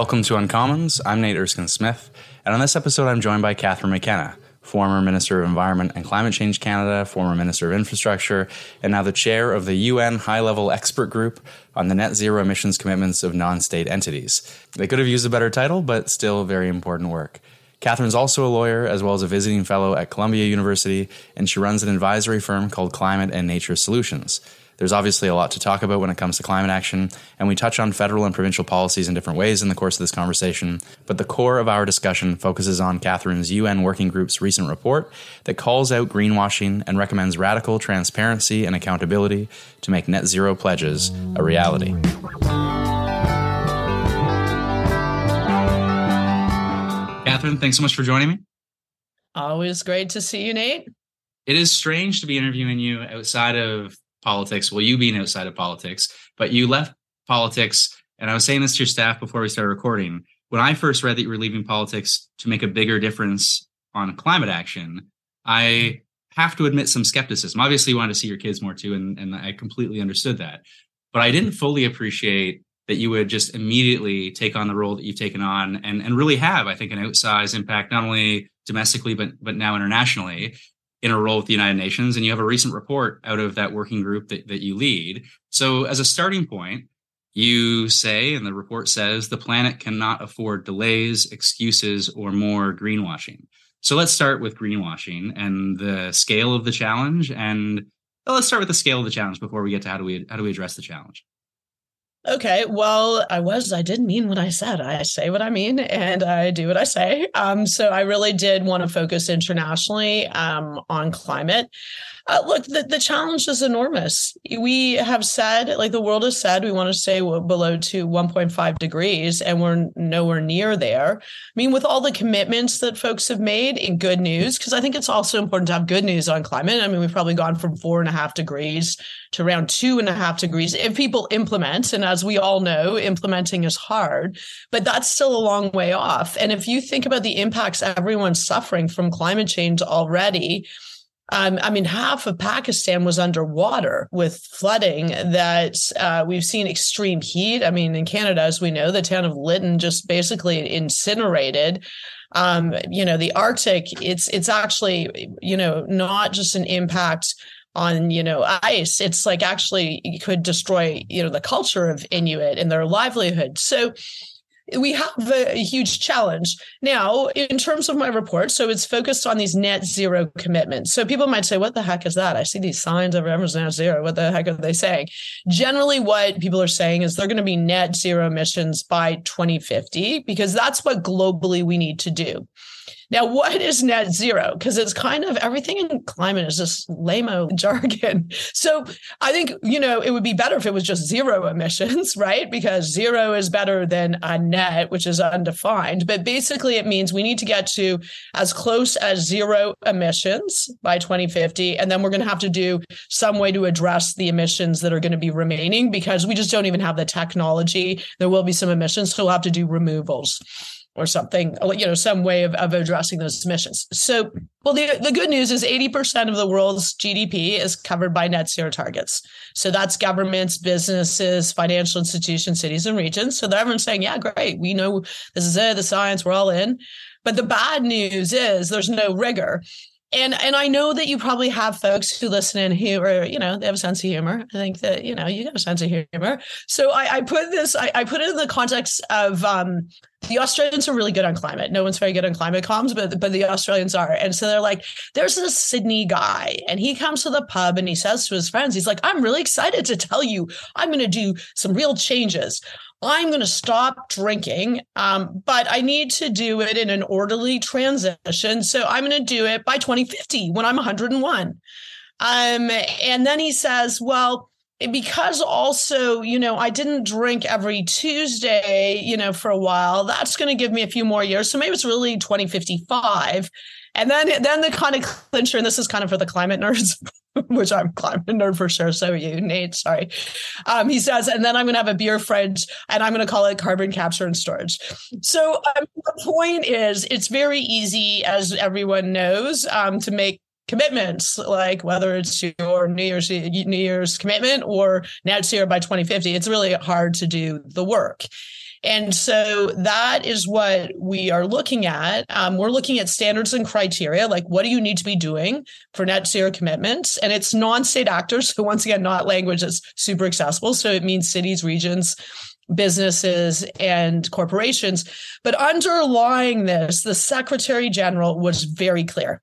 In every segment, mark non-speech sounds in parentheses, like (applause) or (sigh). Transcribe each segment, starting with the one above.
Welcome to Uncommons. I'm Nate Erskine Smith, and on this episode, I'm joined by Catherine McKenna, former Minister of Environment and Climate Change Canada, former Minister of Infrastructure, and now the chair of the UN High Level Expert Group on the net zero emissions commitments of non state entities. They could have used a better title, but still very important work. Catherine's also a lawyer as well as a visiting fellow at Columbia University, and she runs an advisory firm called Climate and Nature Solutions. There's obviously a lot to talk about when it comes to climate action, and we touch on federal and provincial policies in different ways in the course of this conversation. But the core of our discussion focuses on Catherine's UN Working Group's recent report that calls out greenwashing and recommends radical transparency and accountability to make net zero pledges a reality. Catherine, thanks so much for joining me. Always great to see you, Nate. It is strange to be interviewing you outside of politics. Well, you being outside of politics, but you left politics. And I was saying this to your staff before we started recording. When I first read that you were leaving politics to make a bigger difference on climate action, I have to admit some skepticism. Obviously, you wanted to see your kids more too, and, and I completely understood that. But I didn't fully appreciate that you would just immediately take on the role that you've taken on and, and really have, I think, an outsized impact, not only domestically, but but now internationally in a role with the United Nations, and you have a recent report out of that working group that, that you lead. So, as a starting point, you say, and the report says, the planet cannot afford delays, excuses, or more greenwashing. So, let's start with greenwashing and the scale of the challenge. And well, let's start with the scale of the challenge before we get to how do we how do we address the challenge. Okay, well, I was, I did mean what I said. I say what I mean and I do what I say. Um, so I really did want to focus internationally um, on climate. Uh, look, the, the challenge is enormous. We have said, like the world has said, we want to stay below to 1.5 degrees, and we're nowhere near there. I mean, with all the commitments that folks have made in good news, because I think it's also important to have good news on climate. I mean, we've probably gone from four and a half degrees to around two and a half degrees if people implement. And as we all know, implementing is hard, but that's still a long way off. And if you think about the impacts everyone's suffering from climate change already, um, I mean, half of Pakistan was underwater with flooding that uh, we've seen extreme heat. I mean, in Canada, as we know, the town of Lytton just basically incinerated. Um, you know, the Arctic, it's it's actually, you know, not just an impact on you know ice it's like actually could destroy you know the culture of inuit and their livelihood so we have a, huge challenge now in terms of my report. So it's focused on these net zero commitments. So people might say, "What the heck is that?" I see these signs of everyone's net zero. What the heck are they saying? Generally, what people are saying is they're going to be net zero emissions by 2050 because that's what globally we need to do. Now, what is net zero? Because it's kind of everything in climate is just lame jargon. (laughs) So I think, you know, it would be better if it was just zero (laughs) emissions, right? Because zero is better than a net, which is undefined. But basically, it means we need to get to as close as zero emissions by 2050. And then we're going to have to do some way to address the emissions that are going to be remaining because we just don't even have the technology. There will be some emissions, so we'll have to do removals or something, you know, some way of, of addressing those emissions. So, well, the, the good news is 80% of the world's GDP is covered by net zero targets. So that's governments, businesses, financial institutions, cities, and regions. So everyone's saying, yeah, great. We know this is it, the science, we're all in. But the bad news is there's no rigor and and I know that you probably have folks who listen in who are, you know, they have a sense of humor. I think that, you know, you got a sense of humor. So I, I put this, I, I, put it in the context of um, the Australians are really good on climate. No one's very good on climate comms, but but the Australians are. And so they're like, there's this Sydney guy, and he comes to the pub and he says to his friends, he's like, I'm really excited to tell you I'm going to do some real changes. I'm going to stop drinking, um, but I need to do it in an orderly transition. So I'm going to do it by 2050 when I'm 101. Um, and then he says, well, because also, you know, I didn't drink every Tuesday, you know, for a while, that's going to give me a few more years. So maybe it's really 2055. And then, then the kind of clincher, and this is kind of for the climate nerds, (laughs) which I'm climate nerd for sure. So you, Nate, sorry. Um, he says, and then I'm going to have a beer fridge and I'm going to call it carbon capture and storage. So um, the point is, it's very easy, as everyone knows, um, to make commitments, like whether it's your New Year's New Year's commitment or net zero by 2050. It's really hard to do the work. And so that is what we are looking at. Um, we're looking at standards and criteria, like what do you need to be doing for net zero commitments? And it's non state actors. So, once again, not language that's super accessible. So, it means cities, regions, businesses and corporations. But underlying this, the Secretary General was very clear.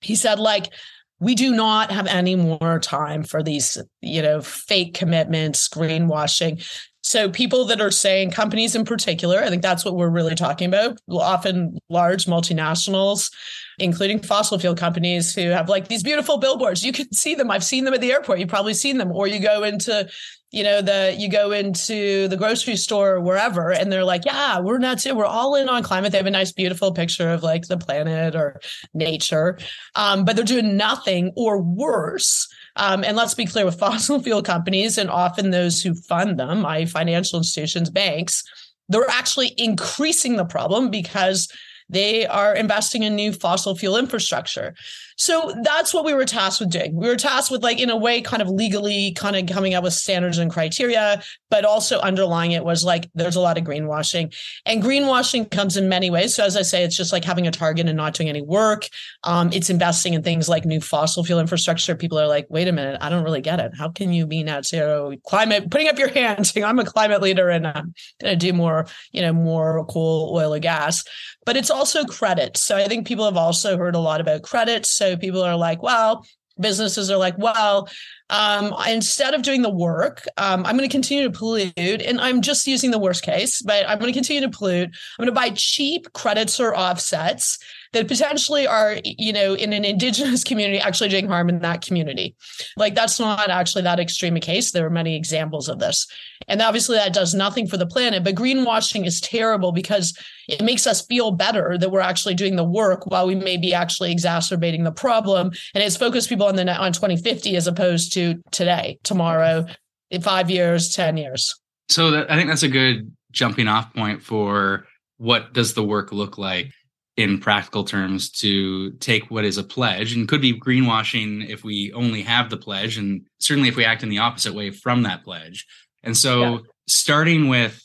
He said, like, we do not have any more time for these, you know, fake commitments, greenwashing. So people that are saying companies in particular, I think that's what we're really talking about. Often large multinationals, including fossil fuel companies who have like these beautiful billboards. You can see them. I've seen them at the airport. You've probably seen them. Or you go into you know the you go into the grocery store or wherever and they're like yeah we're not too we're all in on climate they have a nice beautiful picture of like the planet or nature um, but they're doing nothing or worse um, and let's be clear with (laughs) fossil fuel companies and often those who fund them i financial institutions banks they're actually increasing the problem because they are investing in new fossil fuel infrastructure. So that's what we were tasked with doing. We were tasked with, like, in a way, kind of legally kind of coming up with standards and criteria, but also underlying it was like there's a lot of greenwashing. And greenwashing comes in many ways. So, as I say, it's just like having a target and not doing any work. Um, it's investing in things like new fossil fuel infrastructure. People are like, wait a minute, I don't really get it. How can you be net zero climate? Putting up your (laughs) hand saying, I'm a climate leader and I'm going to do more, you know, more coal, oil, or gas but it's also credit. So I think people have also heard a lot about credit. So people are like, well, businesses are like, well, um, instead of doing the work, um, I'm going to continue to pollute. And I'm just using the worst case, but I'm going to continue to pollute. I'm going to buy cheap credits or offsets that potentially are, you know, in an indigenous (laughs) community actually doing harm in that community. Like that's not actually that extreme a case. There are many examples of this. And obviously that does nothing for the planet, but greenwashing is terrible because it makes us feel better that we're actually doing the work while we may be actually exacerbating the problem. And it's focused people on the on 2050 as opposed to today, tomorrow, in five years, 10 years. So that, I think that's a good jumping off point for what does the work look like in practical terms to take what is a pledge and could be greenwashing if we only have the pledge and certainly if we act in the opposite way from that pledge and so yeah. starting with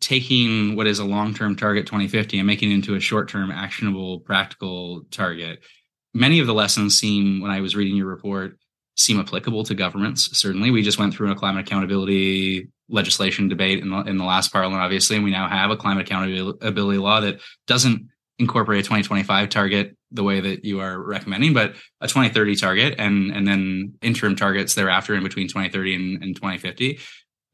taking what is a long-term target 2050 and making it into a short-term actionable practical target many of the lessons seem when i was reading your report seem applicable to governments certainly we just went through a climate accountability legislation debate in the, in the last parliament obviously and we now have a climate accountability law that doesn't incorporate a 2025 target the way that you are recommending, but a 2030 target and and then interim targets thereafter in between 2030 and, and 2050.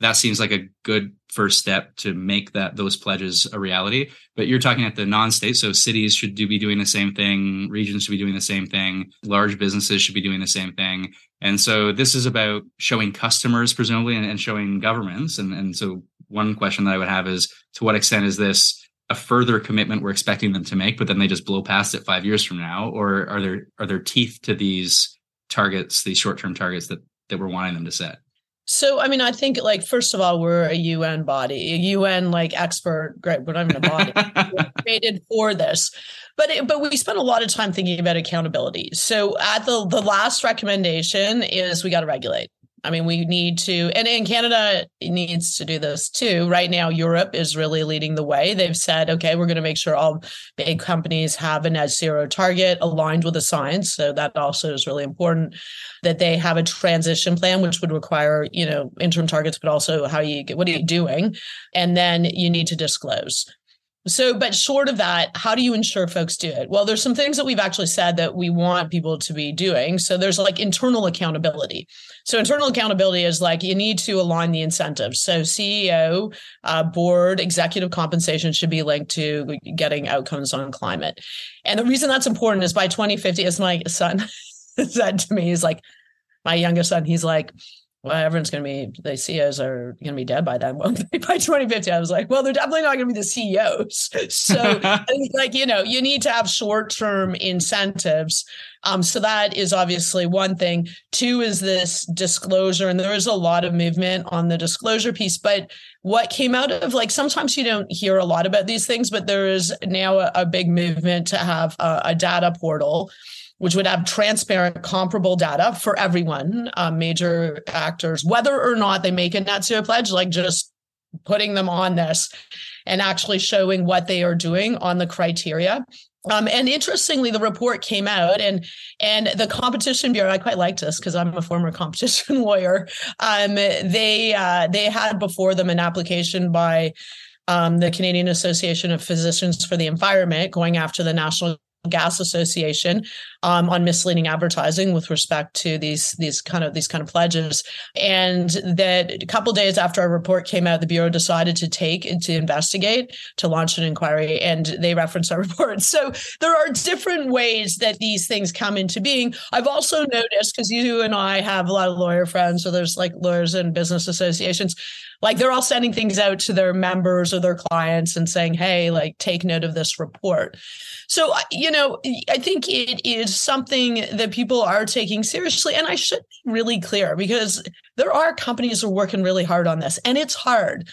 That seems like a good first step to make that those pledges a reality. But you're talking at the non-state, so cities should do be doing the same thing, regions should be doing the same thing, large businesses should be doing the same thing. And so this is about showing customers, presumably, and, and showing governments. And, and so one question that I would have is to what extent is this a further commitment we're expecting them to make, but then they just blow past it five years from now? Or are there are there teeth to these targets, these short term targets that that we're wanting them to set? So, I mean, I think like first of all, we're a UN body, a UN like expert. Great, we're not even a body (laughs) created for this, but it, but we spent a lot of time thinking about accountability. So, at the the last recommendation is we got to regulate. I mean, we need to, and in Canada needs to do this too. Right now, Europe is really leading the way. They've said, okay, we're going to make sure all big companies have a net zero target aligned with the science. So that also is really important that they have a transition plan, which would require, you know, interim targets, but also how you get, what are you doing? And then you need to disclose. So, but short of that, how do you ensure folks do it? Well, there's some things that we've actually said that we want people to be doing. So, there's like internal accountability. So, internal accountability is like you need to align the incentives. So, CEO, uh, board, executive compensation should be linked to getting outcomes on climate. And the reason that's important is by 2050, as my son (laughs) said to me, he's like, my youngest son, he's like, well, everyone's going to be, the CEOs are going to be dead by then. (laughs) Well, by 2050, I was like, well, they're definitely not going to be the CEOs. So, (laughs) like, you know, you need to have short term incentives. Um, so that is obviously one thing. Two is this disclosure, and there is a lot of movement on the disclosure piece. But what came out of like sometimes you don't hear a lot about these things, but there is now a, a big movement to have a, a data portal which would have transparent, comparable data for everyone, uh, major actors, whether or not they make a net zero pledge, like just putting them on this and actually showing what they are doing on the criteria. Um, and interestingly, the report came out, and and the Competition Bureau. I quite liked this because I'm a former (laughs) competition lawyer. Um, they uh, they had before them an application by um, the Canadian Association of Physicians for the Environment going after the National gas association um, on misleading advertising with respect to these these kind of these kind of pledges. And that a couple days after our report came out the bureau decided to take and to investigate to launch an inquiry and they reference our (laughs) report. So there are different ways that these things come into being. I've also noticed because you and i have a lot of lawyer friends so there's like lawyers and business associations like they're all sending things out to their members or their clients and saying hey like take note of this report. So you know i think it is something that people are taking seriously and i should be really clear because there are companies who are working really hard on this and it's hard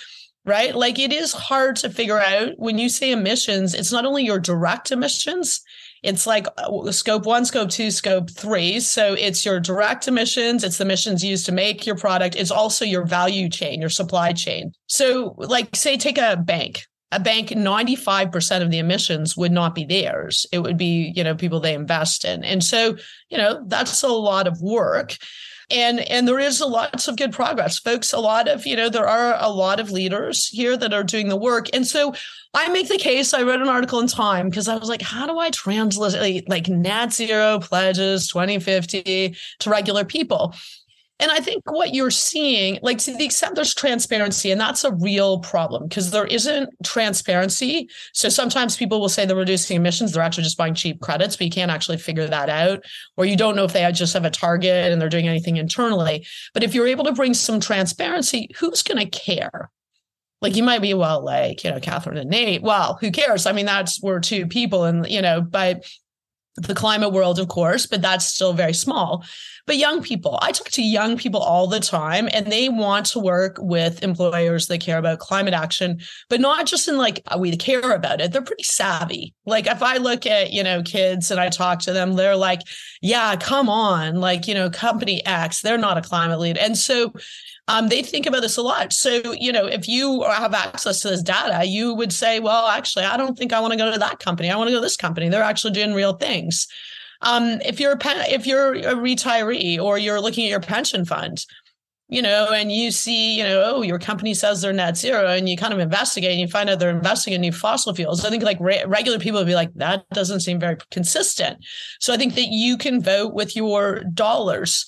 right? Like it is hard to figure out when you say emissions it's not only your direct emissions it's like uh, scope one, scope two, scope three. So it's your direct emissions, it's the emissions used to make your product, it's also your value chain, your supply chain. So, like, say, take a bank. A bank, 95% of the emissions would not be theirs. It would be, you know, people they invest in. And so, you know, that's a lot of work and and there is a lots of good progress. Folks a lot of you know there are a lot of leaders here that are doing the work. And so i make the case i wrote an article in time because i was like how do i translate like net zero pledges 2050 to regular people and I think what you're seeing, like to the extent there's transparency, and that's a real problem because there isn't transparency. So sometimes people will say they're reducing emissions, they're actually just buying cheap credits, but you can't actually figure that out. Or you don't know if they just have a target and they're doing anything internally. But if you're able to bring some transparency, who's going to care? Like you might be, well, like, you know, Catherine and Nate, well, who cares? I mean, that's we're two people and, you know, but the climate world, of course, but that's still very small. But young people, I talk to young people all the time, and they want to work with employers that care about climate action, but not just in like, we care about it. They're pretty savvy. Like, if I look at, you know, kids and I talk to them, they're like, yeah, come on. Like, you know, company X, they're not a climate lead. And so, um, they think about this a lot. So, you know, if you have access to this data, you would say, well, actually, I don't think I want to go to that company. I want to go to this company. They're actually doing real things. Um, if you're a pen, if you're a retiree or you're looking at your pension fund, you know, and you see, you know, oh, your company says they're net zero, and you kind of investigate and you find out they're investing in new fossil fuels. I think like re- regular people would be like, that doesn't seem very consistent. So I think that you can vote with your dollars.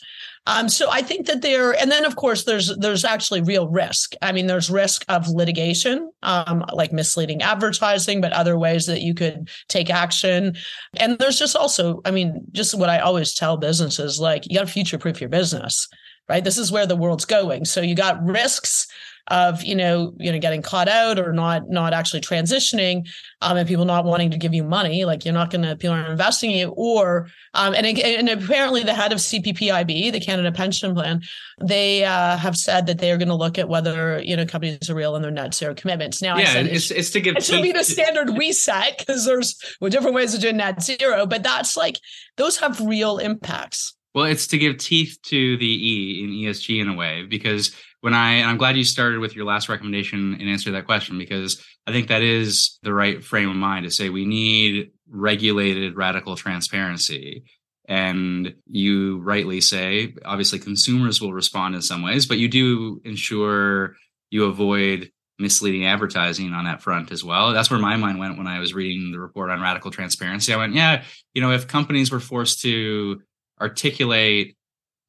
Um, so I think that there, and then of course there's there's actually real risk. I mean, there's risk of litigation, um, like misleading advertising, but other ways that you could take action. And there's just also, I mean, just what I always tell businesses, like you got to future proof your business, right? This is where the world's going. So you got risks of you know you know getting caught out or not not actually transitioning um, and people not wanting to give you money like you're not going to people are investing in you or um, and, and apparently the head of cppib the canada pension plan they uh, have said that they are going to look at whether you know companies are real in their net zero commitments. Now yeah it's, it's to give it should be the standard we set because there's well, different ways of doing net zero but that's like those have real impacts well, it's to give teeth to the E in ESG in a way, because when I and I'm glad you started with your last recommendation and answer that question because I think that is the right frame of mind to say we need regulated radical transparency. And you rightly say, obviously, consumers will respond in some ways, but you do ensure you avoid misleading advertising on that front as well. That's where my mind went when I was reading the report on radical transparency. I went, yeah, you know, if companies were forced to articulate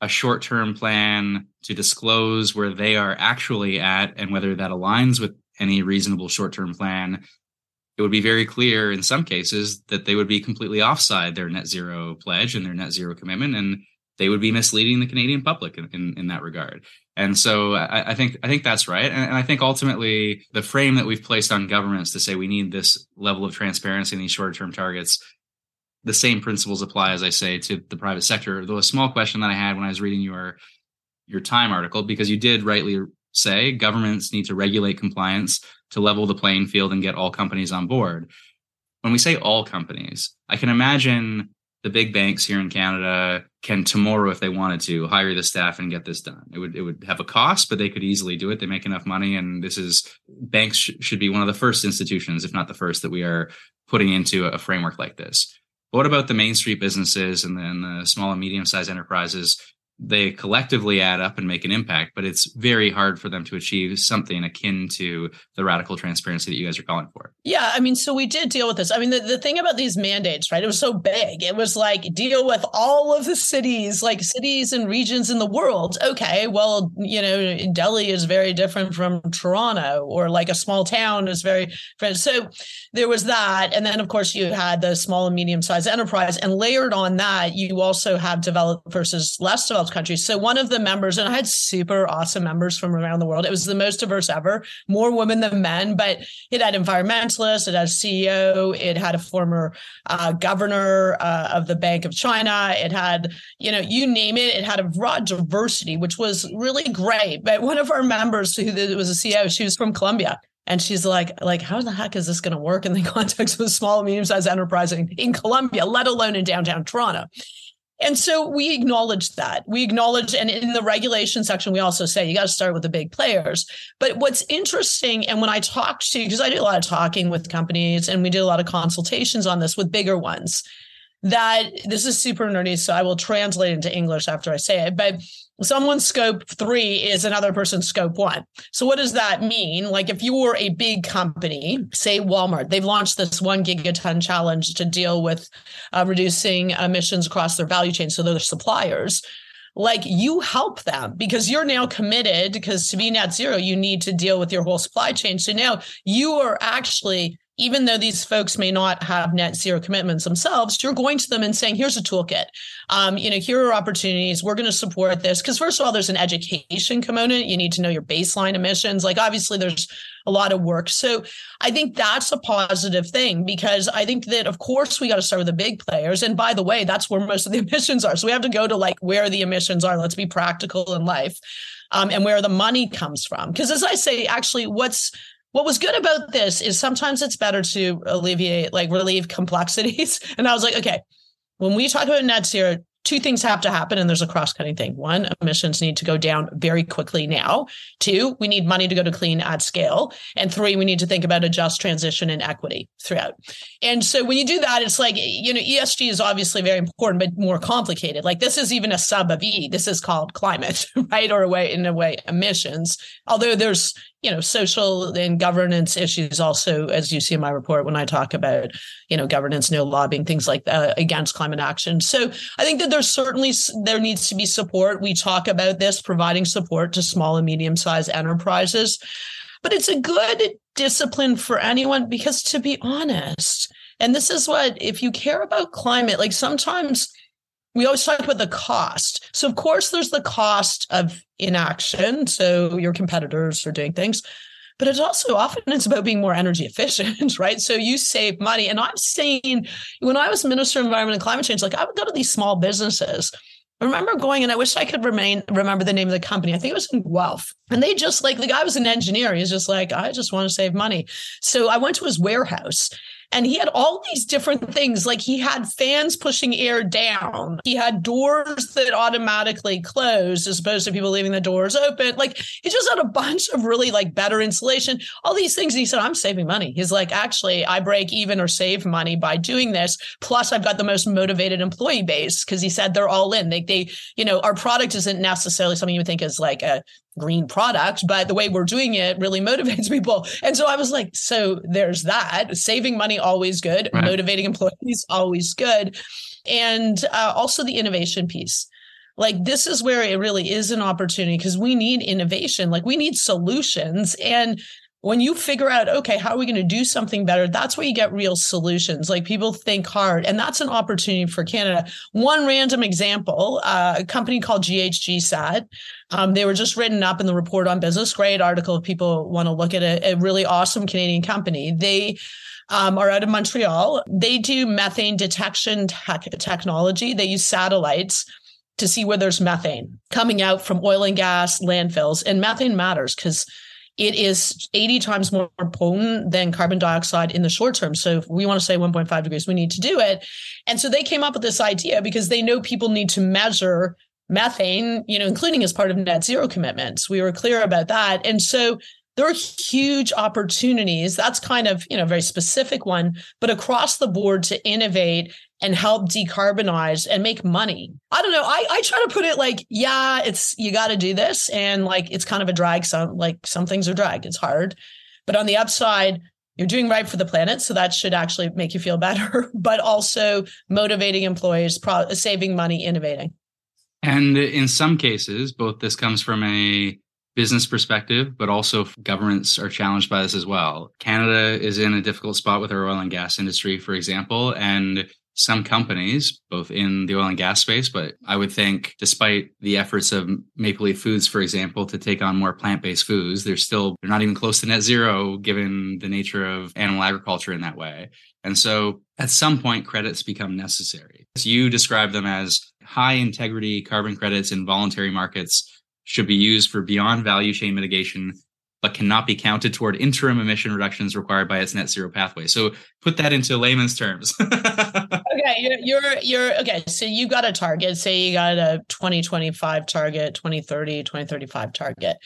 a short term plan to disclose where they are actually at and whether that aligns with any reasonable short term plan, it would be very clear in some cases that they would be completely offside their net zero pledge and their net zero commitment. And they would be misleading the Canadian public in, in, in that regard. And so I, I, think I think that's right. And, and, I think ultimately the frame that we've placed on governments to say we need this level of transparency in these short term targets the same principles apply, as I say, to the private sector. Though a small question that I had when I was reading your your time article, because you did rightly say governments need to regulate compliance to level the playing field and get all companies on board. When we say all companies, I can imagine the big banks here in Canada can tomorrow, if they wanted to, hire the staff and get this done. It would it would have a cost, but they could easily do it. They make enough money, and this is banks sh- should be one of the first institutions, if not the first, that we are putting into a framework like this. What about the main street businesses and then the small and medium sized enterprises? They collectively add up and make an impact, but it's very hard for them to achieve something akin to the radical transparency that you guys are calling for. Yeah, I mean, so we did deal with this. I mean, the, the thing about these mandates, right? It was so big. It was like deal with all of the cities, like cities and regions in the world. Okay, well, you know, Delhi is very different from Toronto, or like a small town is very different. So there was that. And then, of course, you had the small and medium sized enterprise. And layered on that, you also have developed versus less developed countries. So one of the members, and I had super awesome members from around the world. It was the most diverse ever, more women than men, but it had environmentalists, it had a CEO, it had a former uh, governor uh, of the Bank of China, it had, you know, you name it, it had a broad diversity, which was really great. But one of our members who was a CEO, she was from Colombia. And she's like, like, how the heck is this going to work in the (laughs) context of a small, medium-sized enterprise in Colombia, let alone in downtown Toronto? And so we acknowledge that. We acknowledge, and in the regulation section, we also say you got to start with the big players. But what's interesting, and when I talk to, because I do a lot of talking with companies and we do a lot of consultations on this with bigger ones, that this is super nerdy. So I will translate into English after I say it. But someone's scope three is another person's scope one. So what does that mean? Like if you were a big company, say Walmart, they've launched this one gigaton challenge to deal with uh, reducing emissions across their value chain. So they're suppliers. Like you help them because you're now committed because to be net zero, you need to deal with your whole supply chain. So now you are actually even though these folks may not have net zero commitments themselves, you're going to them and saying, here's a toolkit. Um, you know, here are opportunities. We're going to support this. Because first of all, there's an education component. You need to know your baseline emissions. Like obviously there's a lot of work. So I think that's a positive thing because I think that of course we got to start with the big players. And by the way, that's where most of the (laughs) emissions are. So we have to go to like where the emissions are. Let's be practical in life. Um, and where the money comes from. Because as I say, actually, what's what was good about this is sometimes it's better to alleviate, like relieve complexities. (laughs) And I was like, okay, when we talk about net zero, two things have to happen and there's a cross-cutting thing. One emissions need to go down very quickly now. Two we need money to go to clean at scale. And three we need to think about a just transition and equity throughout. And so when you do that it's like you know esg is obviously very important but more complicated. Like this is even a sub of e. This is called climate (laughs) right? Or a way in a way emissions. Although there's you know social and governance issues also as you see in my report when i talk about you know governance no lobbying things like that against climate action. So i think that there's certainly there needs to be support. We talk about this providing support to small and medium sized enterprises. But it's a good discipline for anyone because to be honest and this is what if you care about climate like sometimes we always talk about the cost. So, of course, there's the cost of inaction. So, your competitors are doing things, but it's also often it's about being more energy (laughs) efficient, right? So, you save money. And I'm saying when I was Minister of Environment and Climate Change, like I would go to these small businesses. I remember going and I wish I could remain remember the name of the company. I think it was in Guelph. And they just like the guy was an engineer. He's just like, I just want to save money. So I went to his warehouse and he had all these different things. Like he had fans pushing air down. He had doors that automatically closed as opposed to people leaving the doors open. Like he just had a bunch of really like better insulation, all these things. And he said, I'm saving money. He's like, actually, I break even or save money by doing this. Plus, I've got the most motivated employee base because he said they're all in. They, they, you know, our product isn't necessarily something you would think is like a green product, but the way we're doing it really motivates (laughs) people. And so I was like, so there's that. Saving money, always good. Right. Motivating employees, always good. And uh, also the innovation piece. Like, this is where it really is an opportunity because we need innovation. Like, we need solutions. And when you figure out, okay, how are we going to do something better? That's where you get real solutions. Like people think hard, and that's an opportunity for Canada. One random example: uh, a company called GHGSat. Um, they were just written up in the report on business. Great article if people want to look at it. A really awesome Canadian company. They um, are out of Montreal. They do methane detection tech- technology. They use satellites to see where there's methane coming out from oil and gas landfills, and methane matters because it is 80 times more potent than carbon dioxide in the short term. So if we want to say 1.5 degrees, we need to do it. And so they came up with this idea because they know people need to measure methane, you know, including as part of net zero commitments. We were clear about that. And so there are huge opportunities. That's kind of, you know, a very specific one, but across the board to innovate and help decarbonize and make money. I don't know. I, I try to put it like, yeah, it's you got to do this. And like it's kind of a drag. Some like some things are drag. It's hard. But on the upside, you're doing right for the planet. So that should actually make you feel better, (laughs) but also motivating employees, pro- saving money, innovating. And in some cases, both this comes from a business perspective, but also governments are challenged by this as well. Canada is in a difficult spot with our oil and gas industry, for example, and some companies, both in the oil and gas space, but I would think despite the efforts of Maple Leaf Foods, for example, to take on more plant-based foods, they're still they're not even close to net zero given the nature of animal agriculture in that way. And so at some point credits become necessary. You describe them as high integrity carbon credits in voluntary markets should be used for beyond value chain mitigation but cannot be counted toward interim emission reductions required by its net zero pathway. So put that into layman's terms. (laughs) okay, you're, you're you're okay. So you got a target. Say you got a 2025 target, 2030, 2035 target.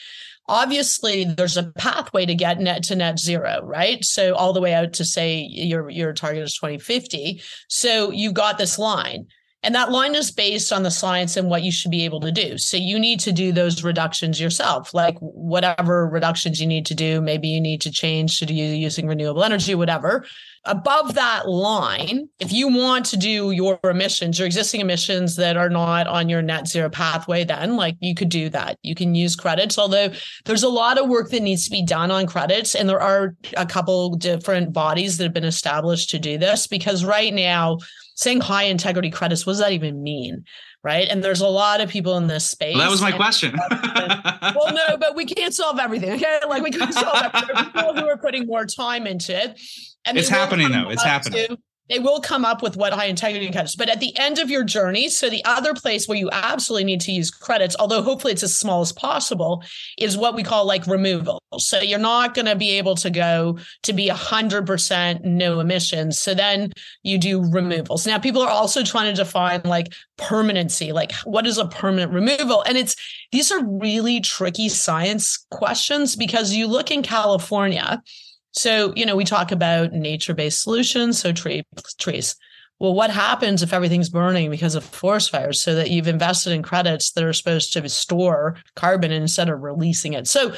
Obviously, there's a pathway to get net to net zero, right? So all the way out to say your your target is 2050. So you've got this line. And that line is based on the science and what you should be able to do. So you need to do those reductions yourself, like whatever reductions you need to do. Maybe you need to change to using renewable energy, whatever. Above that line, if you want to do your emissions, your existing emissions that are not on your net zero pathway, then like you could do that. You can use credits, although there's a lot of work that needs to be done on credits. And there are a couple different bodies that have been established to do this because right now, saying high integrity credits, what does that even mean? Right. And there's a lot of people in this space. Well, that was my question. (laughs) well, no, but we can't solve everything. Okay. Like we can't solve everything. people who are putting more time into it. And it's happening though. It's happening. To, they will come up with what high integrity credits. But at the end of your journey, so the other place where you absolutely need to use credits, although hopefully it's as small as possible, is what we call like removal. So you're not going to be able to go to be 100% no emissions. So then you do removals. Now, people are also trying to define like permanency, like what is a permanent removal? And it's these are really tricky science questions because you look in California so, you know, we talk about nature-based solutions, so tree, trees. Well, what happens if everything's burning because of forest fires so that you've invested in credits that are supposed to store carbon instead of releasing it? So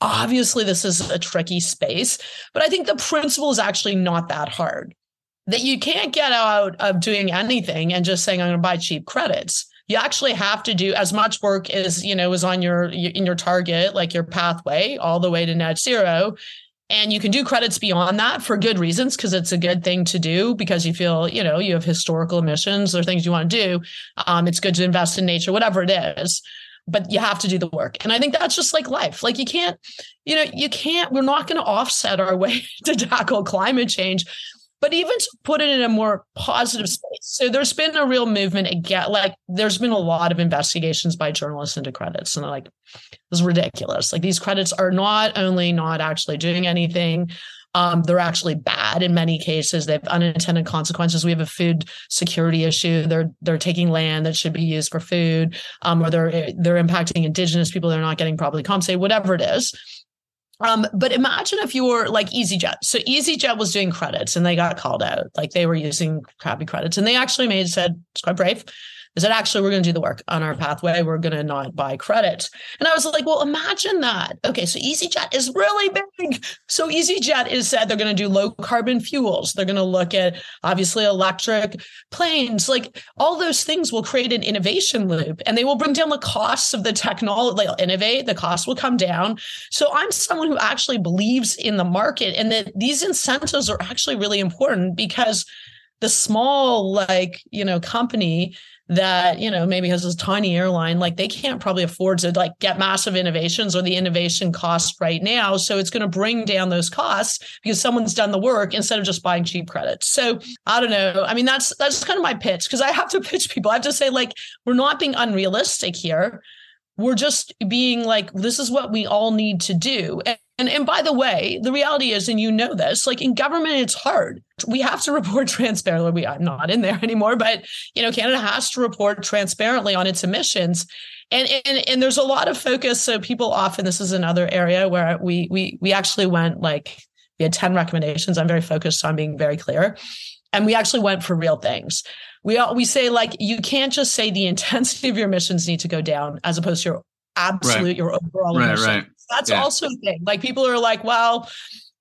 obviously this is a tricky space, but I think the principle is actually not that hard. That you can't get out of doing anything and just saying I'm going to buy cheap credits you actually have to do as much work as you know is on your in your target like your pathway all the way to net zero and you can do credits beyond that for good reasons because it's a good thing to do because you feel you know you have historical emissions or things you want to do. Um, it's good to invest in nature whatever it is but you have to do the work. And i think that's just like life. Like you can't you know you can't we're not going to offset our (laughs) way to tackle climate change but even to put it in a more positive space. So there's been a real movement again. Like there's been a lot of investigations by journalists into credits, and they're like, this is ridiculous. Like these credits are not only not actually doing anything. Um, they're actually bad in many cases. They have unintended consequences. We have a food security issue. They're they're taking land that should be used for food, um, or they're they're impacting indigenous people. They're not getting properly compensated. Whatever it is, um, but imagine if you were like EasyJet. So EasyJet was doing credits and they got called out. Like they were using crappy credits and they actually made said it's quite brave is that actually we're going to do the work on our pathway. We're going to not buy credit. And I was like, well, imagine that. Okay, so EasyJet is really big. So EasyJet is said they're going to do low carbon fuels. They're going to look at obviously electric planes. Like all those things will create an innovation loop and they will bring down the costs of the technology. They'll innovate, the cost will come down. So I'm someone who actually believes in the market and that these incentives are actually really important because the small like you know company that you know maybe has this tiny airline like they can't probably afford to like get massive innovations or the innovation costs right now. So it's going to bring down those costs because someone's done the work instead of just buying cheap credits so i don't know. I mean that's that's kind of my pitch because i have to (laughs) pitch people. I have to say like we're not being unrealistic here. We're just being like this is what we all need to do and And, by the way, the reality is, and you know this, like in government, it's hard. We have to (laughs) report transparently. We are not in there anymore, but you know, Canada has to report transparently on its emissions. And, and and there's a lot of focus. So people often, this is another area where we we we actually went like we had 10 recommendations. I'm very focused on being very clear. And we actually went for real things. We all, we say like you can't just say the (laughs) intensity of your emissions need to go down as opposed to your absolute right. your overall right, emissions. Right. That's yeah. also a thing. Like people are like, well,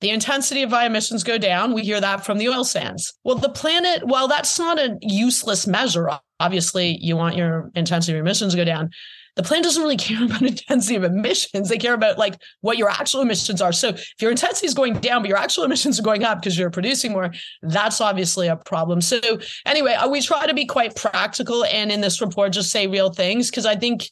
the intensity of my emissions go down. We hear that from the oil sands. Well, the planet, while that's not a useless measure, obviously you want your intensity of emissions to go down. The planet doesn't really (laughs) care about intensity of emissions. They care about like what your actual emissions are. So if your intensity is going down, but your actual emissions are going up because you're producing more, that's obviously a problem. So anyway, uh, we try to be quite practical and in this report just say real things because I think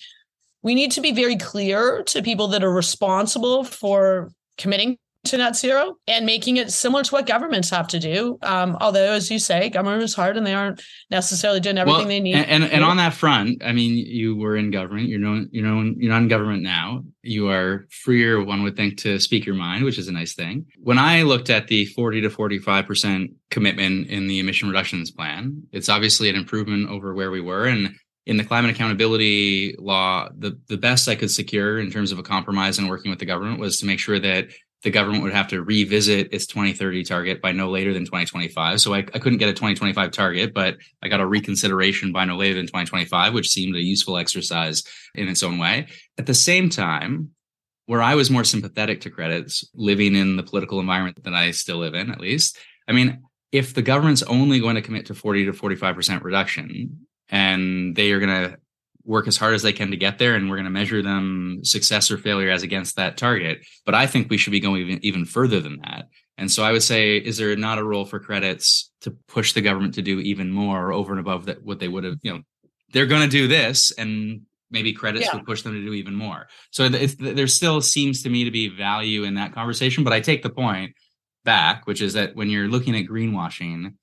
we need to be very clear to people that are responsible for committing to net zero and making it similar to what governments have to do. Um, although, as you say, government is hard and they aren't necessarily doing everything well, they need. And, and, and on that front, I mean, you were in government. You're you know, you're not in government now. You are freer, one would think, to speak your mind, which is a nice thing. When I looked at the 40 to 45 percent commitment in the emission reductions plan, it's obviously an improvement over where we were, and in the climate accountability law, the, the best I could secure in terms of a compromise and working with the government was to make sure that the government would have to revisit its 2030 target by no later than 2025. So I, I couldn't get a 2025 target, but I got a reconsideration by no later than 2025, which seemed a useful exercise in its own way. At the same time, where I was more sympathetic to credits, living in the political environment that I still live in, at least, I mean, if the government's only going to commit to 40 to 45% reduction, and they are going to work as hard as they can to get there and we're going to measure them success or failure as against that target. But i think we should be going even, even further than that. And so i would say is there not a role for credits to push the government to do even more over and above that what they would have you know they're going to do this and maybe credits yeah. would push them to do even more. So there still seems to me to be value in that conversation but i take the point back which is that when you're looking at greenwashing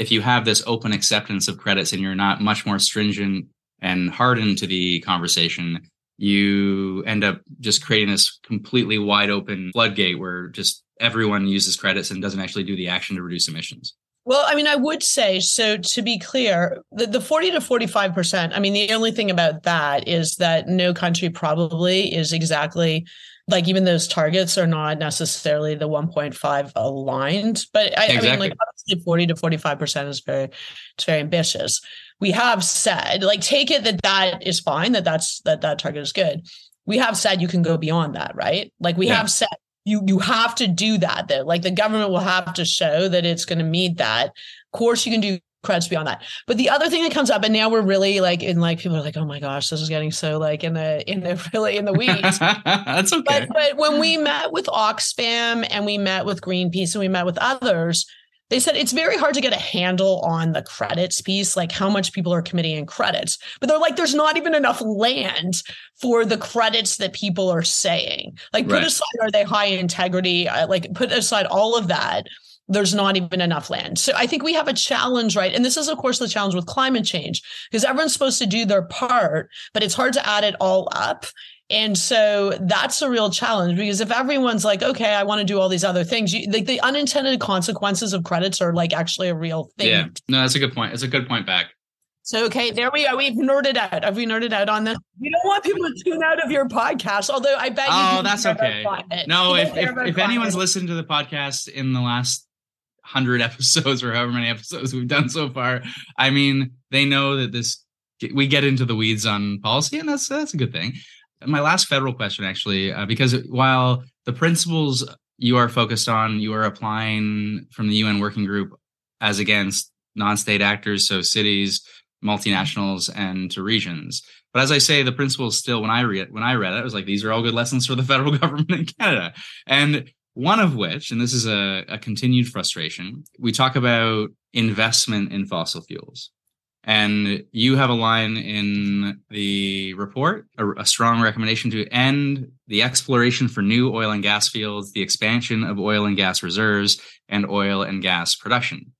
if you have this open acceptance of credits and you're not much more stringent and hardened to the conversation, you end up just creating this completely wide open floodgate where just everyone uses credits and doesn't actually do the action to reduce emissions. Well, I mean, I would say so to be clear, the, the 40 to 45%, I mean, the only thing about that is that no country probably is exactly like even those targets are not necessarily the 1.5 aligned but I, exactly. I, mean like obviously 40 to 45 percent is very it's very ambitious we have said like take it that that is fine that that's that that target is good we have said you can go beyond that right like we yeah. have said you you have to do that though like the government will have to show that it's going to meet that of course you can do credits beyond that. But the other thing that comes up, and now we're really like in like people are like, oh my gosh, this is getting so like in the in the (laughs) really in the weeds. (laughs) That's okay. But, but when we met with Oxfam and we met with Greenpeace and we met with others, they said it's very hard to get a handle on the credits piece, like how much people are committing in credits. But they're like, there's not even enough land for the credits that people are saying. Like, put right. aside, are they high integrity? Uh, like, put aside all of that there's not even enough land. So I think we have a challenge, right? And this is, of course, the challenge with climate change because everyone's supposed to do their part, but it's hard to add it all up. And so that's a real challenge because if everyone's like, okay, I want to do all these other things, you, like the unintended consequences of credits are like actually a real thing. Yeah, no, that's a good point. It's a good point back. So okay, there we go. We've nerded out. Have we nerded out on this? We don't want people to tune out of your podcast. Although I bet you. Oh, that's okay. No, if if, if anyone's listened to the podcast in the last 100 (laughs) episodes or however many episodes we've done so far. I mean they know that this we get into the weeds on policy and that's that's a good thing. My last federal question actually uh, because while the principles you are focused on you are applying from the un working group as against non-state actors so cities multinationals and to regions. But as i say the principles still when i read when i read it i was like these are all good lessons for the federal (laughs) government in canada. And one of which, and this is a, a continued frustration, we talk about investment in fossil fuels. And you have a line in the report, a, a, strong recommendation to end the exploration for new oil and gas fields, the expansion of oil and gas reserves, and oil and gas production.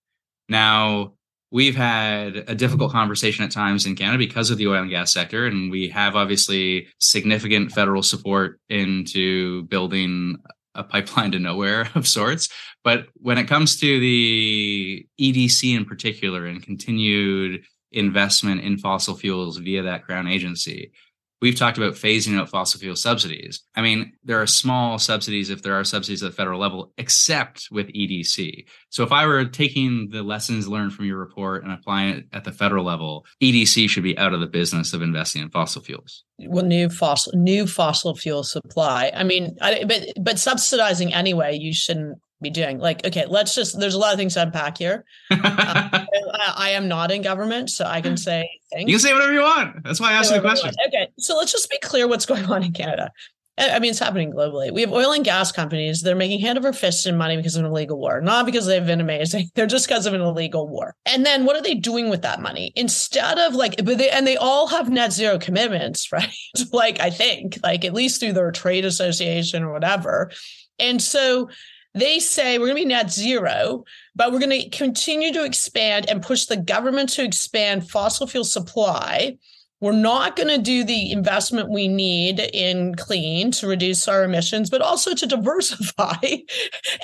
Now, we've had a difficult conversation at times in Canada because of the oil and gas sector, and we have obviously significant federal support into building a pipeline to nowhere (laughs) of sorts. But when it comes to the EDC in particular and continued investment in fossil fuels via that crown agency, we've talked about phasing out fossil fuel subsidies. I mean, there are small subsidies if there are subsidies at the federal level, except with EDC. So if I were taking the lessons learned from your report and applying it at the federal level, EDC should be out of the business of investing in fossil fuels. Well, new fossil new fossil fuel supply. I mean, I, but but subsidizing anyway, you shouldn't be doing. Like, okay, let's just. There's a lot of things to unpack here. (laughs) I, I, am not in government, so I can say things. You can say whatever you want. That's why I asked you the question. Okay, so let's just be clear what's going on in Canada. I mean, it's happening globally. We have oil and gas companies. They're making hand over fist in money because of an illegal war, not because they've been amazing. (laughs) They're just because of an illegal war. And then what are they doing with that money? Instead of like, but they, and they all have net zero commitments, (laughs) right? like, I think, like at least through their trade association or whatever. And so they say we're going to be net zero, but we're going to continue to expand and push the government to expand fossil fuel supply. We're not going to do the investment we need in clean to reduce our emissions, but also to (laughs) diversify.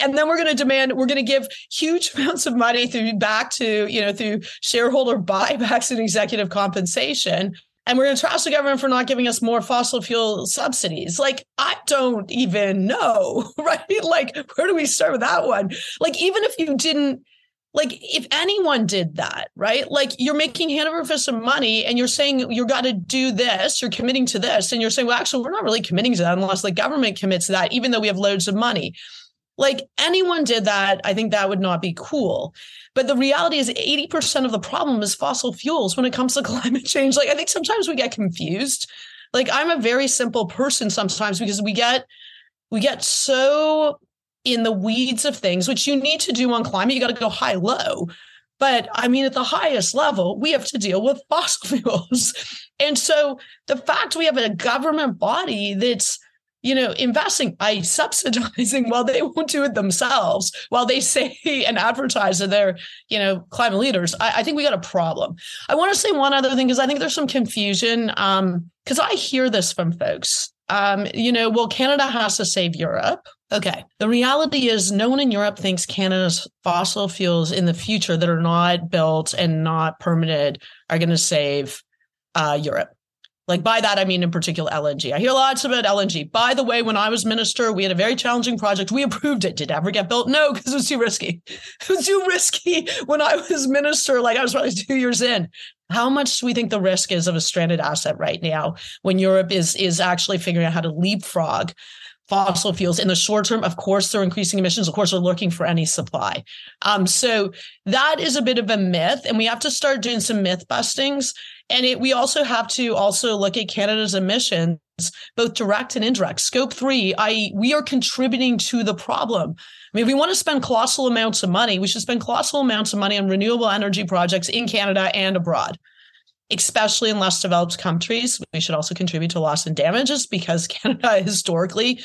and then we're going to demand, we're going to give huge (laughs) amounts of money through back to, you know, through shareholder (laughs) buybacks and executive compensation and we're going to trash the government for not giving us more fossil fuel subsidies. Like, I don't even know, (laughs) right? Like, where do we start with that one? Like, even if you didn't, like, if anyone did that, right? Like, you're making hand over fist some money and you're saying you got to do this, you're committing to this, and you're saying, well, actually, we're not really committing to that unless the government commits to that, even though we have loads of money. Like, anyone did that, I think that would not be cool. But the reality is 80% of the problem is fossil fuels when it comes to (laughs) climate change. Like I think sometimes we get confused. Like I'm a very simple person sometimes because we get we get so in the weeds of things, which you need to do on climate. You got to go high low. But I mean, at the highest level, we have to deal with (laughs) fossil fuels. And so the fact we have a government body that's you know, investing by (laughs) subsidizing while they won't do it themselves, while they say (laughs) and advertise that they're, you know, climate leaders. I, I think we got a problem. I want to say one other thing because I think there's some confusion. Um, because I hear this from folks. Um, you know, well, Canada has to save Europe. Okay. The reality is, no one in Europe thinks Canada's fossil fuels in the future that are not built and not permitted are going to save uh, Europe. Like by that, I mean in particular LNG. I hear lots about LNG. By the way, when I was minister, we had a very challenging project. We approved it. Did it ever get built? No, because it was too risky. (laughs) It was too risky when I was minister. Like I was probably two years in. How much do we think the risk is of a stranded asset right now when Europe is is actually figuring out how to leapfrog fossil fuels. In the short term of course they're increasing emissions. Of course they're looking for any supply. Um, so that is a bit of a myth and we have to start doing some myth bustings. And it, we also have to also look at Canada's emissions, both direct and indirect. Scope three, I we are contributing to the problem. I mean, if we want to spend colossal amounts of money, we should spend colossal amounts of money on renewable energy projects in Canada and abroad especially in less developed countries. We should also contribute to loss and damages because (laughs) Canada historically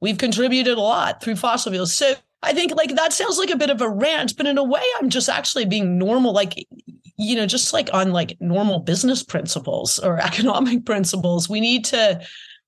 we've contributed a lot through fossil fuels. So I think like that sounds like a bit of a rant, but in a way, I'm just actually being normal. Like you know, just like on like normal business principles or (laughs) economic principles, we need to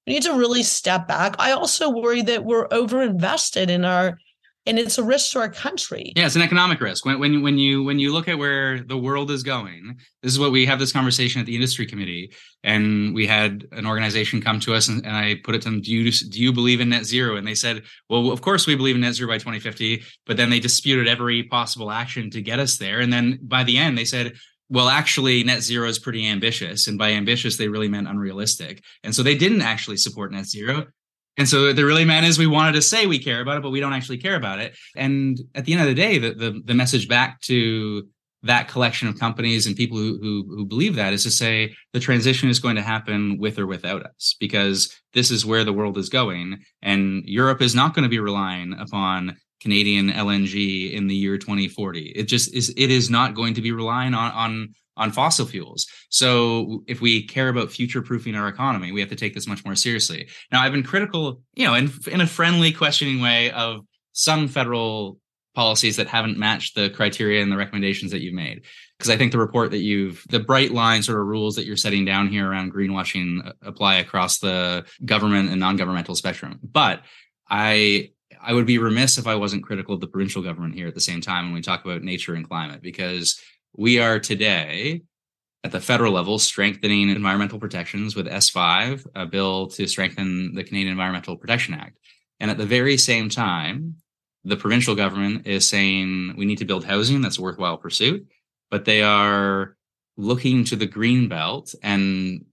we need to really step back. I also worry that we're over invested in our and it's a risk to our country. Yeah, it's an economic risk. When when when you when you look at where the world is going, this is what we have this conversation at the industry committee, and we had an organization come to us, and, and I put it to them: Do you do you believe in net zero? And they said, Well, of course we believe in net zero by 2050. But then they disputed every possible action to get us there, and then by the end they said, well, actually, net zero is pretty ambitious. And by ambitious, they really meant unrealistic. And so they didn't actually support net zero. And so the really meant is we wanted to say we care about it, but we don't actually care about it. And at the end of the day, the the, the message back to that collection of companies and people who, who, who believe that is to say the transition is going to happen with or without us because this is where the world is going and Europe is not going to be relying upon Canadian LNG in the year 2040. It just is it is not going to be relying on on on fossil fuels. So if we care about future proofing our economy, we have to take this much more seriously. Now I've been critical, you know, in in a friendly questioning way of some federal policies that haven't matched the criteria and the recommendations that you've made because i think the report that you've the bright line sort of rules that you're setting down here around greenwashing uh, apply across the government and non-governmental spectrum but i I would be remiss if I wasn't critical of the provincial government here at the same time when we talk about nature and climate, because we are today at the federal level strengthening environmental protections with S5, a bill to strengthen the Canadian Environmental Protection Act. And at the very same time, the provincial government is saying we need to build housing that's a worthwhile pursuit, but they are looking to the green belt and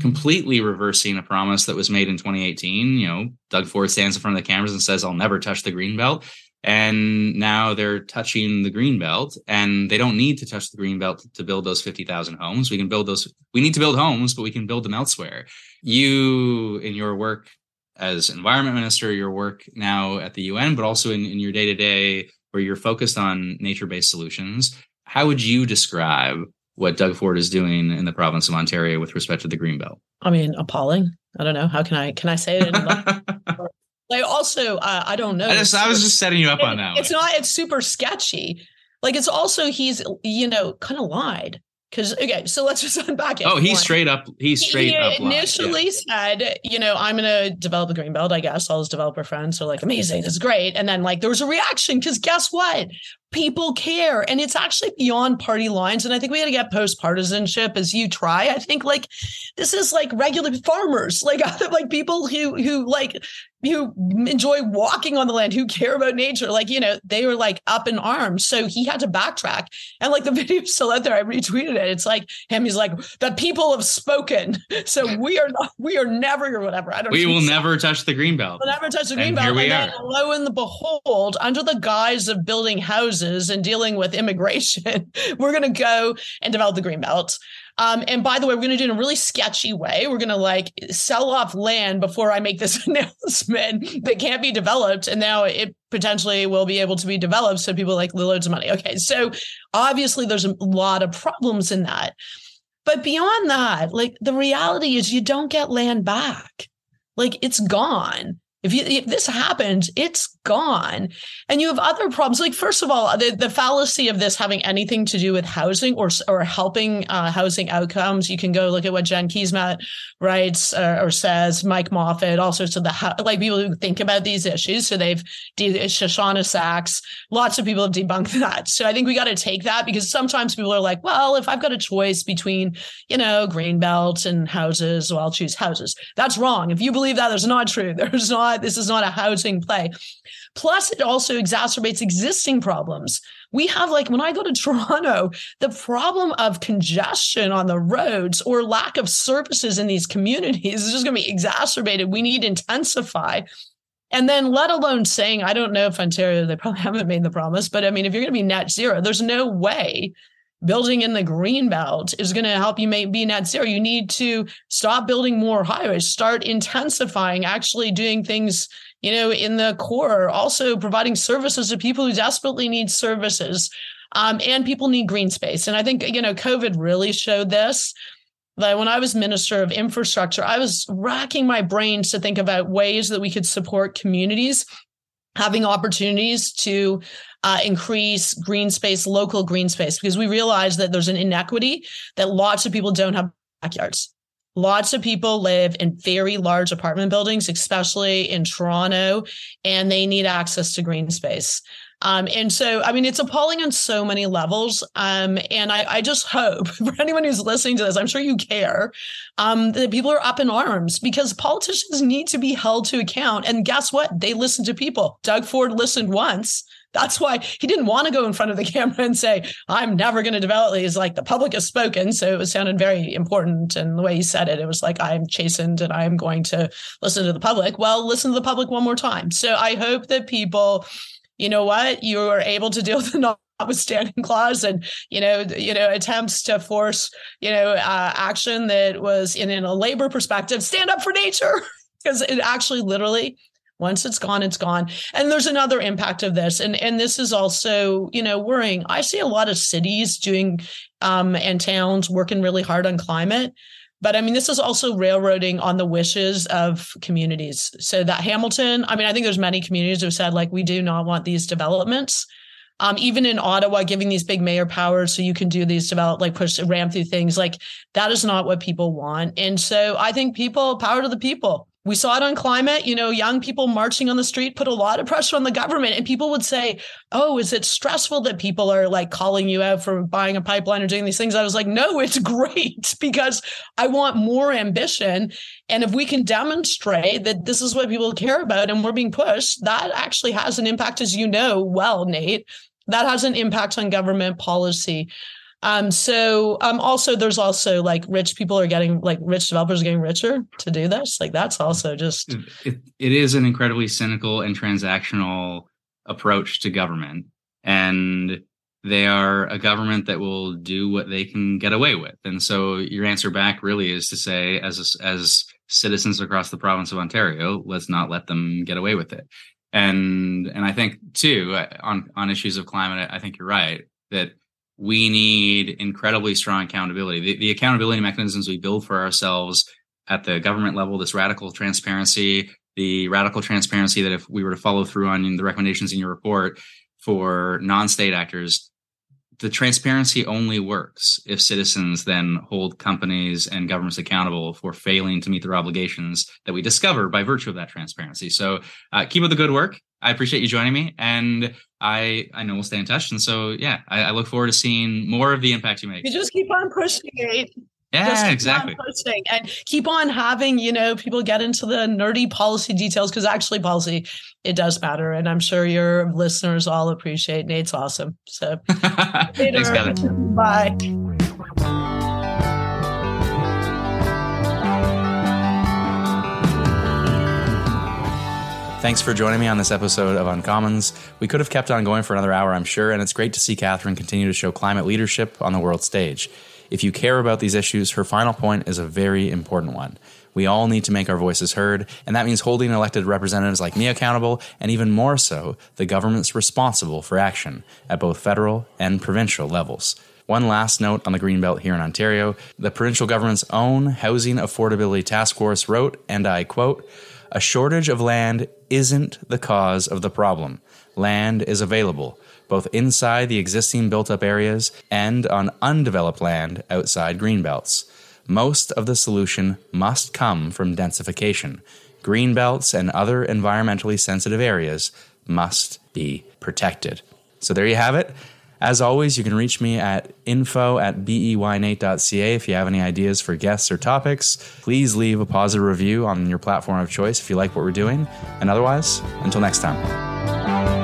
completely reversing a promise that was made in 2018. You know, Doug Ford stands in front of the cameras and says, I'll never touch the green belt. And now they're touching the green belt and they don't need to touch the green belt to build those 50,000 homes. We can build those, we need to build homes, but we can build them elsewhere. You, in your work as environment minister, your work now at the UN, but also in, in your day to day where you're focused on nature based solutions, how would you describe what Doug Ford is doing in the province of Ontario with respect to the green belt I mean, appalling. I don't know. How can I can I say it? (laughs) I also uh, I don't know. I, just, I was just setting you up on that. It's one. not. It's super sketchy. Like it's also he's you know kind of lied because okay, so let's just (laughs) unpack it. Oh, he's straight up. He's straight he up. Initially yeah. said, you know, I'm going to develop a green belt. I guess all his developer friends are like, amazing, that's great. And then like there was a reaction because guess what? People care, and it's actually beyond party lines. And I think we got to get post partisanship as you try. I think like this is like regular farmers, like (laughs) like people who who like who enjoy walking on the land, who care about nature, like, you know, they were like up in arms. So he had to backtrack. And like the (laughs) video's still out there. I retweeted it. It's like him, he's like, the people have spoken. (laughs) So we are not, we are never or whatever. I don't We will so. never touch the green belt. We'll never touch the green and belt. Here we and are. lo and behold, under the guise of building houses and dealing with immigration, (laughs) we're gonna go and develop the green belt. Um, and by the way, we're going to do it in a really sketchy way. We're going to like sell off land before I make this (laughs) announcement that can't be developed. And now it potentially will be able to be developed. So people like loads of money. Okay. So obviously there's a lot of problems in that. But beyond that, like the reality is you don't get land back. Like it's gone. If, you, if this happens, it's gone. And you have other problems. Like, first of all, the, the fallacy of this having anything to do with housing or, or helping uh, housing outcomes, you can go look at what Jen Keesmaat writes uh, or says, Mike Moffat, all sorts of the, like people who think about these issues. So they've, Shoshanna Saxe, lots of people have debunked (laughs) that. So I think we got to take that because sometimes people are like, well, if I've got a choice between, you know, green belt and houses, well, I'll choose houses. That's wrong. If you believe that, (laughs) there's not true. There's not not this is not a housing play. Plus, it also exacerbates existing problems. We have, like, when I go to (laughs) Toronto, the problem of congestion on the roads or lack of services in these communities is just going to be exacerbated. We need intensify. And then, let alone saying, I don't know if Ontario, they probably (laughs) haven't made the promise, but I mean, if you're going to be net zero, there's no way building in the green belt is going to help you make be net zero. You need to stop building more highways, start intensifying, actually doing things, you know, in the core, also providing services to people who desperately need services. Um, and people need green space. And I think, you know, COVID really showed this. That when I was minister of infrastructure, I was racking my brains to think about ways that we could support communities having opportunities to uh, increase green space, local green space, because we realize that there's an inequity that lots of people don't have backyards. Lots of people live in very large apartment buildings, especially in Toronto, and they need access to green space. Um, and so, I mean, it's appalling on so many levels. Um, and I, I, just hope (laughs) for anyone who's listening to this, I'm sure you care, um, that people are up in arms because politicians need to be held to account. And guess what? They listen to people. Doug Ford listened once. That's why he didn't want to go in front of the (laughs) camera and say, I'm never going to develop these. Like the public has spoken. So it was sounded very important. And the way he said it, it was like, I'm chastened and I'm going to listen to the public. Well, listen to the public one more time. So I hope that people you know what, you are able to deal (laughs) with the notwithstanding clause and you know you know attempts to force you know uh, action that was in, in a labor perspective stand up for nature (laughs) because it actually literally once it's gone it's gone and there's another impact of this and and this is also you know worrying i see a lot of cities doing um and towns working really hard on climate but I mean, this is also railroading on the wishes of communities. So that Hamilton, I mean, I think there's many communities who said like, we do not want these developments. Um, even in Ottawa, giving these big mayor powers so you can do these develop, like push ram through things like that is not what people want. And so I think people, power to the people. We saw it on climate. You know, young people marching on the street put a lot of pressure on the government. And people would say, Oh, is it stressful that people are like calling you out for buying a pipeline or doing these things? I was like, No, it's (laughs) great because I want more ambition. And if we can demonstrate that this is what people care about and we're being pushed, that actually has an impact, as you know well, Nate. That has an impact on government policy. Um, so um, also there's also like rich people are getting like rich developers are getting richer to do this. Like that's also just it, it is an incredibly cynical and transactional approach to government. And they are a government that will do what they can get away with. And so your answer back really is to say, as as citizens across the province of Ontario, let's not let them get away with it. And and I think too on on issues of climate, I think you're right that we need incredibly strong accountability. The, the, accountability mechanisms we build for ourselves at the government level, this radical transparency, the radical transparency that if we were to follow through on the recommendations in your report for non-state actors, the transparency only works if citizens then hold companies and governments accountable for failing to meet their obligations that we discover by virtue of that transparency. So uh, keep up the good work. I appreciate you joining me, and I I know we'll stay in touch. And so yeah, I, I look forward to seeing more of the impact you make. You just keep on pushing eh? it. Yeah, exactly. Posting and keep on having, you know, people get into the nerdy policy details because actually policy, it does matter. And I'm sure your listeners all appreciate Nate's awesome. So (laughs) thanks. Bye. Thanks for joining me on this episode of Uncommons. We could have kept on going for another hour, I'm sure, and it's great to see Catherine continue to show climate leadership on the world stage. If you care about these issues, her final point is a very important one. We all need to make our voices heard, and that means holding elected representatives like me accountable, and even more so, the governments responsible for action at both federal and provincial levels. One last note on the Greenbelt here in Ontario. The provincial government's own Housing Affordability Task Force wrote, and I quote, a shortage of land isn't the cause of the problem. Land is available, both inside the existing built up areas and on undeveloped land outside greenbelts. Most of the solution must come from densification. Greenbelts and other environmentally sensitive areas must be protected. So there you have it. As always, you can reach me at info at beynate.ca if you have any ideas for guests or topics. Please leave a positive review on your platform of choice if you like what we're doing. And otherwise, until next time.